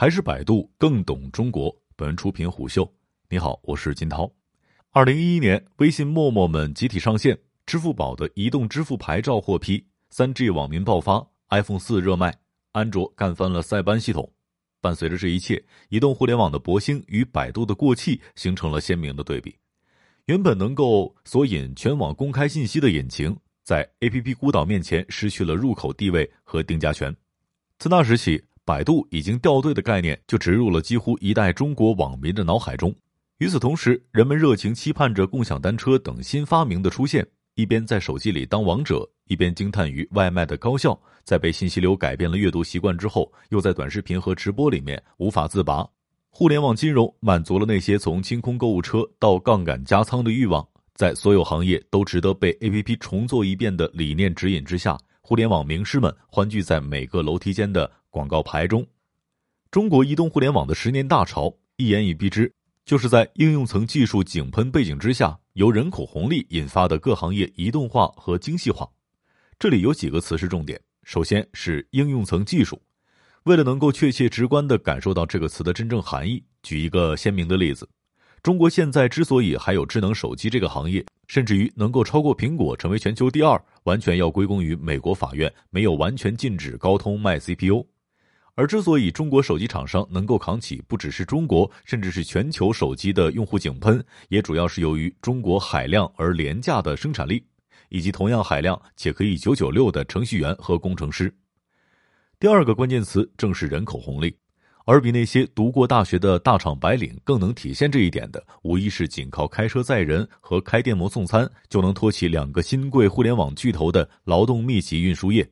还是百度更懂中国？本文出品虎嗅。你好，我是金涛。二零一一年，微信、陌陌们集体上线，支付宝的移动支付牌照获批，三 G 网民爆发，iPhone 四热卖，安卓干翻了塞班系统。伴随着这一切，移动互联网的勃兴与百度的过气形成了鲜明的对比。原本能够索引全网公开信息的引擎，在 APP 孤岛面前失去了入口地位和定价权。自那时起，百度已经掉队的概念就植入了几乎一代中国网民的脑海中。与此同时，人们热情期盼着共享单车等新发明的出现，一边在手机里当王者，一边惊叹于外卖的高效。在被信息流改变了阅读习惯之后，又在短视频和直播里面无法自拔。互联网金融满足了那些从清空购物车到杠杆加仓的欲望。在所有行业都值得被 APP 重做一遍的理念指引之下，互联网名师们欢聚在每个楼梯间的广告牌中。中国移动互联网的十年大潮，一言以蔽之。就是在应用层技术井喷背景之下，由人口红利引发的各行业移动化和精细化。这里有几个词是重点。首先是应用层技术。为了能够确切直观地感受到这个词的真正含义，举一个鲜明的例子：中国现在之所以还有智能手机这个行业，甚至于能够超过苹果成为全球第二，完全要归功于美国法院没有完全禁止高通卖 CPU。而之所以中国手机厂商能够扛起不只是中国，甚至是全球手机的用户井喷，也主要是由于中国海量而廉价的生产力，以及同样海量且可以九九六的程序员和工程师。第二个关键词正是人口红利，而比那些读过大学的大厂白领更能体现这一点的，无疑是仅靠开车载人和开电摩送餐就能托起两个新贵互联网巨头的劳动密集运输业。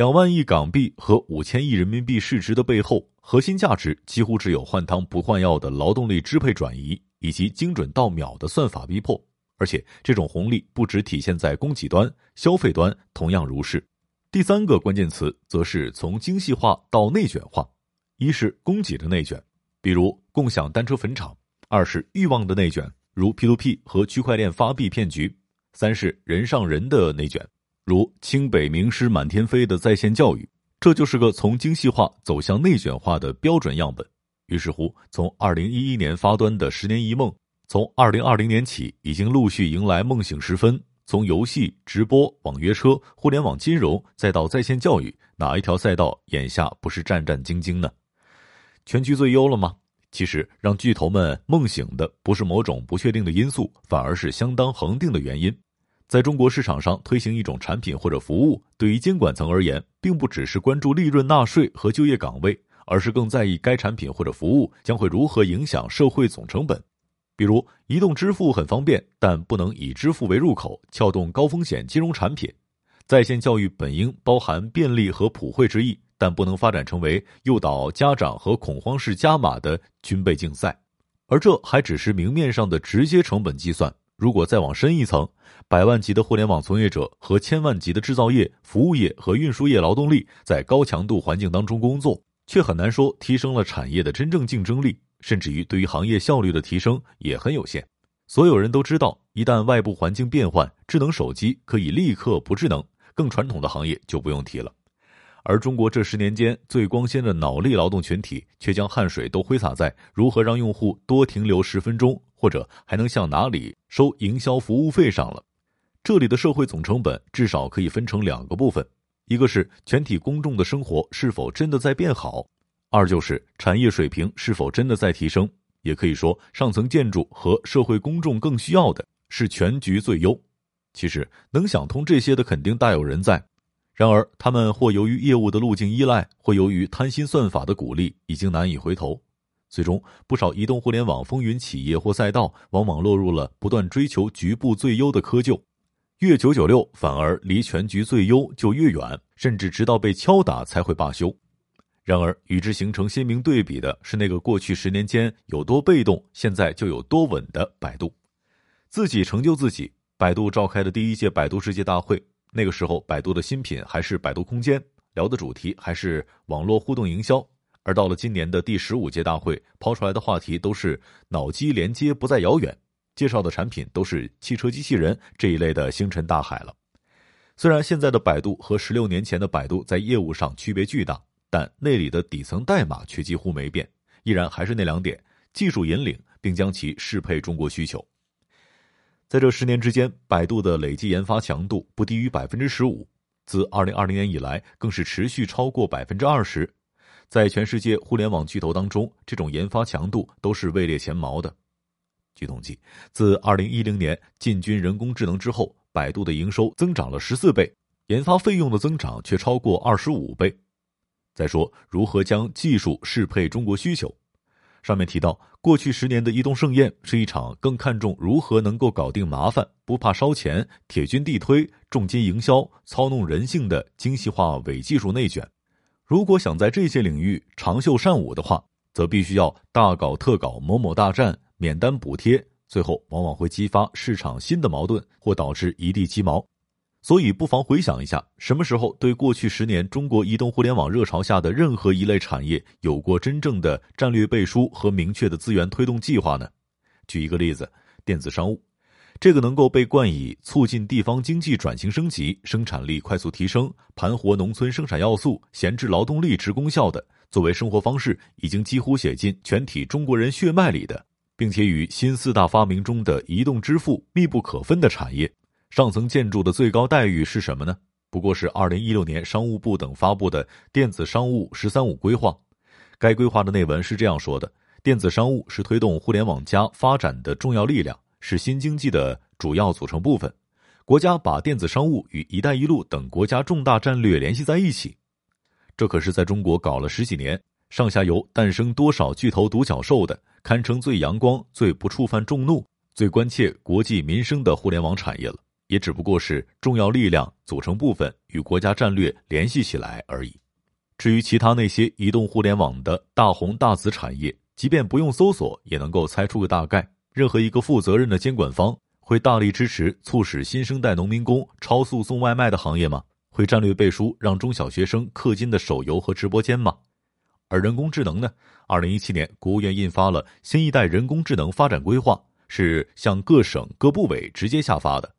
两万亿港币和五千亿人民币市值的背后，核心价值几乎只有换汤不换药的劳动力支配转移，以及精准到秒的算法逼迫。而且，这种红利不只体现在供给端，消费端同样如是。第三个关键词则是从精细化到内卷化：一是供给的内卷，比如共享单车坟场；二是欲望的内卷，如 P2P 和区块链发币骗局；三是人上人的内卷。如清北名师满天飞的在线教育，这就是个从精细化走向内卷化的标准样本。于是乎，从二零一一年发端的十年一梦，从二零二零年起已经陆续迎来梦醒时分。从游戏、直播、网约车、互联网金融，再到在线教育，哪一条赛道眼下不是战战兢兢呢？全局最优了吗？其实，让巨头们梦醒的不是某种不确定的因素，反而是相当恒定的原因。在中国市场上推行一种产品或者服务，对于监管层而言，并不只是关注利润、纳税和就业岗位，而是更在意该产品或者服务将会如何影响社会总成本。比如，移动支付很方便，但不能以支付为入口撬动高风险金融产品；在线教育本应包含便利和普惠之意，但不能发展成为诱导家长和恐慌式加码的军备竞赛。而这还只是明面上的直接成本计算。如果再往深一层，百万级的互联网从业者和千万级的制造业、服务业和运输业劳动力在高强度环境当中工作，却很难说提升了产业的真正竞争力，甚至于对于行业效率的提升也很有限。所有人都知道，一旦外部环境变换，智能手机可以立刻不智能，更传统的行业就不用提了。而中国这十年间最光鲜的脑力劳动群体，却将汗水都挥洒在如何让用户多停留十分钟，或者还能向哪里收营销服务费上了。这里的社会总成本至少可以分成两个部分：一个是全体公众的生活是否真的在变好；二就是产业水平是否真的在提升。也可以说，上层建筑和社会公众更需要的是全局最优。其实，能想通这些的肯定大有人在。然而，他们或由于业务的路径依赖，或由于贪心算法的鼓励，已经难以回头。最终，不少移动互联网风云企业或赛道，往往落入了不断追求局部最优的窠臼，越九九六反而离全局最优就越远，甚至直到被敲打才会罢休。然而，与之形成鲜明对比的是，那个过去十年间有多被动，现在就有多稳的百度，自己成就自己。百度召开的第一届百度世界大会。那个时候，百度的新品还是百度空间，聊的主题还是网络互动营销。而到了今年的第十五届大会，抛出来的话题都是脑机连接不再遥远，介绍的产品都是汽车机器人这一类的星辰大海了。虽然现在的百度和十六年前的百度在业务上区别巨大，但内里的底层代码却几乎没变，依然还是那两点：技术引领，并将其适配中国需求。在这十年之间，百度的累计研发强度不低于百分之十五，自二零二零年以来，更是持续超过百分之二十。在全世界互联网巨头当中，这种研发强度都是位列前茅的。据统计，自二零一零年进军人工智能之后，百度的营收增长了十四倍，研发费用的增长却超过二十五倍。再说，如何将技术适配中国需求？上面提到，过去十年的移动盛宴是一场更看重如何能够搞定麻烦、不怕烧钱、铁军地推、重金营销、操弄人性的精细化伪技术内卷。如果想在这些领域长袖善舞的话，则必须要大搞特搞某某大战、免单补贴，最后往往会激发市场新的矛盾，或导致一地鸡毛。所以，不妨回想一下，什么时候对过去十年中国移动互联网热潮下的任何一类产业有过真正的战略背书和明确的资源推动计划呢？举一个例子，电子商务，这个能够被冠以促进地方经济转型升级、生产力快速提升、盘活农村生产要素、闲置劳动力之功效的，作为生活方式已经几乎写进全体中国人血脉里的，并且与新四大发明中的移动支付密不可分的产业。上层建筑的最高待遇是什么呢？不过是二零一六年商务部等发布的电子商务“十三五”规划。该规划的内文是这样说的：电子商务是推动互联网加发展的重要力量，是新经济的主要组成部分。国家把电子商务与“一带一路”等国家重大战略联系在一起。这可是在中国搞了十几年，上下游诞生多少巨头独角兽的，堪称最阳光、最不触犯众怒、最关切国计民生的互联网产业了。也只不过是重要力量组成部分与国家战略联系起来而已。至于其他那些移动互联网的大红大紫产业，即便不用搜索，也能够猜出个大概。任何一个负责任的监管方会大力支持促使新生代农民工超速送外卖的行业吗？会战略背书让中小学生氪金的手游和直播间吗？而人工智能呢？二零一七年，国务院印发了新一代人工智能发展规划，是向各省各部委直接下发的。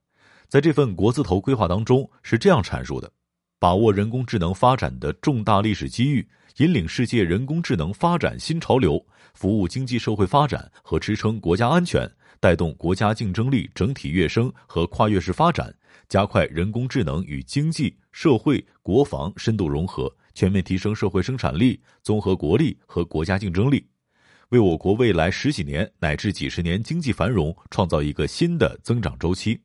在这份国字头规划当中是这样阐述的：把握人工智能发展的重大历史机遇，引领世界人工智能发展新潮流，服务经济社会发展和支撑国家安全，带动国家竞争力整体跃升和跨越式发展，加快人工智能与经济社会国防深度融合，全面提升社会生产力、综合国力和国家竞争力，为我国未来十几年乃至几十年经济繁荣创造一个新的增长周期。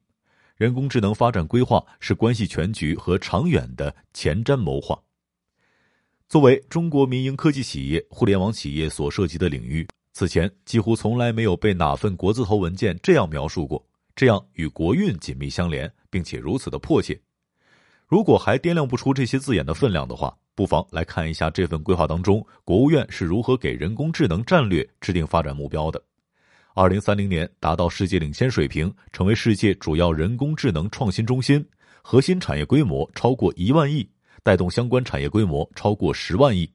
人工智能发展规划是关系全局和长远的前瞻谋划。作为中国民营科技企业、互联网企业所涉及的领域，此前几乎从来没有被哪份国字头文件这样描述过，这样与国运紧密相连，并且如此的迫切。如果还掂量不出这些字眼的分量的话，不妨来看一下这份规划当中，国务院是如何给人工智能战略制定发展目标的。二零三零年达到世界领先水平，成为世界主要人工智能创新中心，核心产业规模超过一万亿，带动相关产业规模超过十万亿。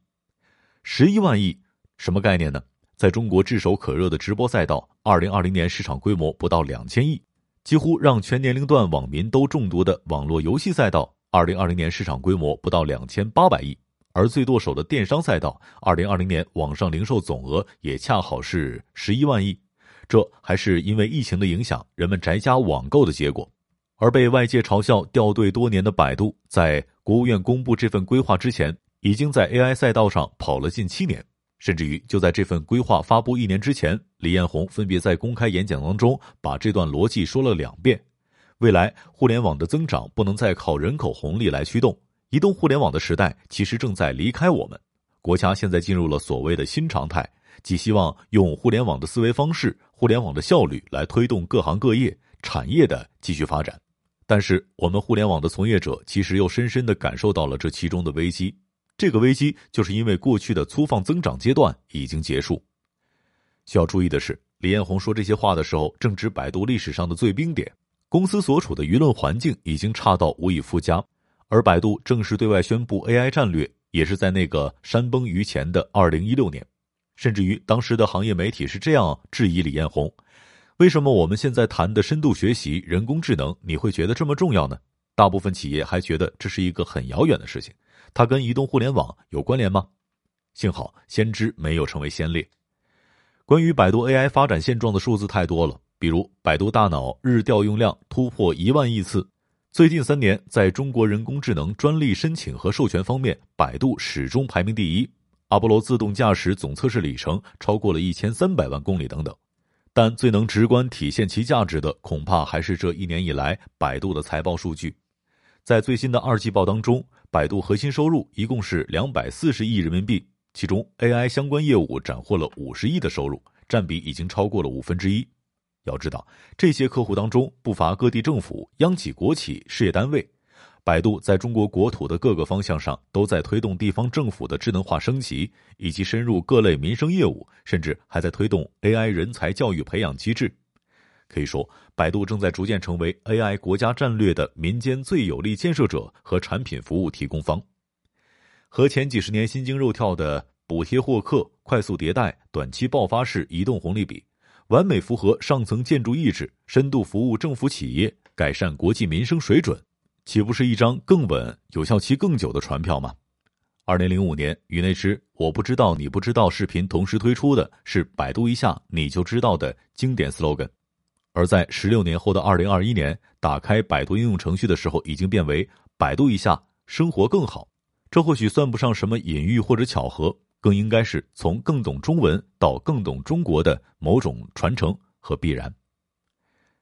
十一万亿什么概念呢？在中国炙手可热的直播赛道，二零二零年市场规模不到两千亿，几乎让全年龄段网民都中毒的网络游戏赛道，二零二零年市场规模不到两千八百亿，而最剁手的电商赛道，二零二零年网上零售总额也恰好是十一万亿。这还是因为疫情的影响，人们宅家网购的结果。而被外界嘲笑掉队多年的百度，在国务院公布这份规划之前，已经在 AI 赛道上跑了近七年。甚至于就在这份规划发布一年之前，李彦宏分别在公开演讲当中把这段逻辑说了两遍。未来互联网的增长不能再靠人口红利来驱动，移动互联网的时代其实正在离开我们。国家现在进入了所谓的新常态。即希望用互联网的思维方式、互联网的效率来推动各行各业产业的继续发展，但是我们互联网的从业者其实又深深的感受到了这其中的危机。这个危机就是因为过去的粗放增长阶段已经结束。需要注意的是，李彦宏说这些话的时候，正值百度历史上的最冰点，公司所处的舆论环境已经差到无以复加，而百度正式对外宣布 AI 战略，也是在那个山崩于前的二零一六年。甚至于当时的行业媒体是这样质疑李彦宏：“为什么我们现在谈的深度学习、人工智能，你会觉得这么重要呢？”大部分企业还觉得这是一个很遥远的事情，它跟移动互联网有关联吗？幸好先知没有成为先烈。关于百度 AI 发展现状的数字太多了，比如百度大脑日调用量突破一万亿次。最近三年，在中国人工智能专利申请和授权方面，百度始终排名第一。阿波罗自动驾驶总测试里程超过了一千三百万公里等等。但最能直观体现其价值的，恐怕还是这一年以来百度的财报数据。在最新的二季报当中，百度核心收入一共是两百四十亿人民币，其中 AI 相关业务斩获了五十亿的收入，占比已经超过了五分之一。要知道，这些客户当中不乏各地政府、央企、国企、事业单位。百度在中国国土的各个方向上都在推动地方政府的智能化升级，以及深入各类民生业务，甚至还在推动 AI 人才教育培养机制。可以说，百度正在逐渐成为 AI 国家战略的民间最有力建设者和产品服务提供方。和前几十年心惊肉跳的补贴获客、快速迭代、短期爆发式移动红利比。完美符合上层建筑意志，深度服务政府企业，改善国际民生水准，岂不是一张更稳、有效期更久的船票吗？二零零五年，与那支“我不知道你不知道”视频同时推出的是“百度一下你就知道”的经典 slogan，而在十六年后的二零二一年，打开百度应用程序的时候，已经变为“百度一下生活更好”。这或许算不上什么隐喻或者巧合。更应该是从更懂中文到更懂中国的某种传承和必然。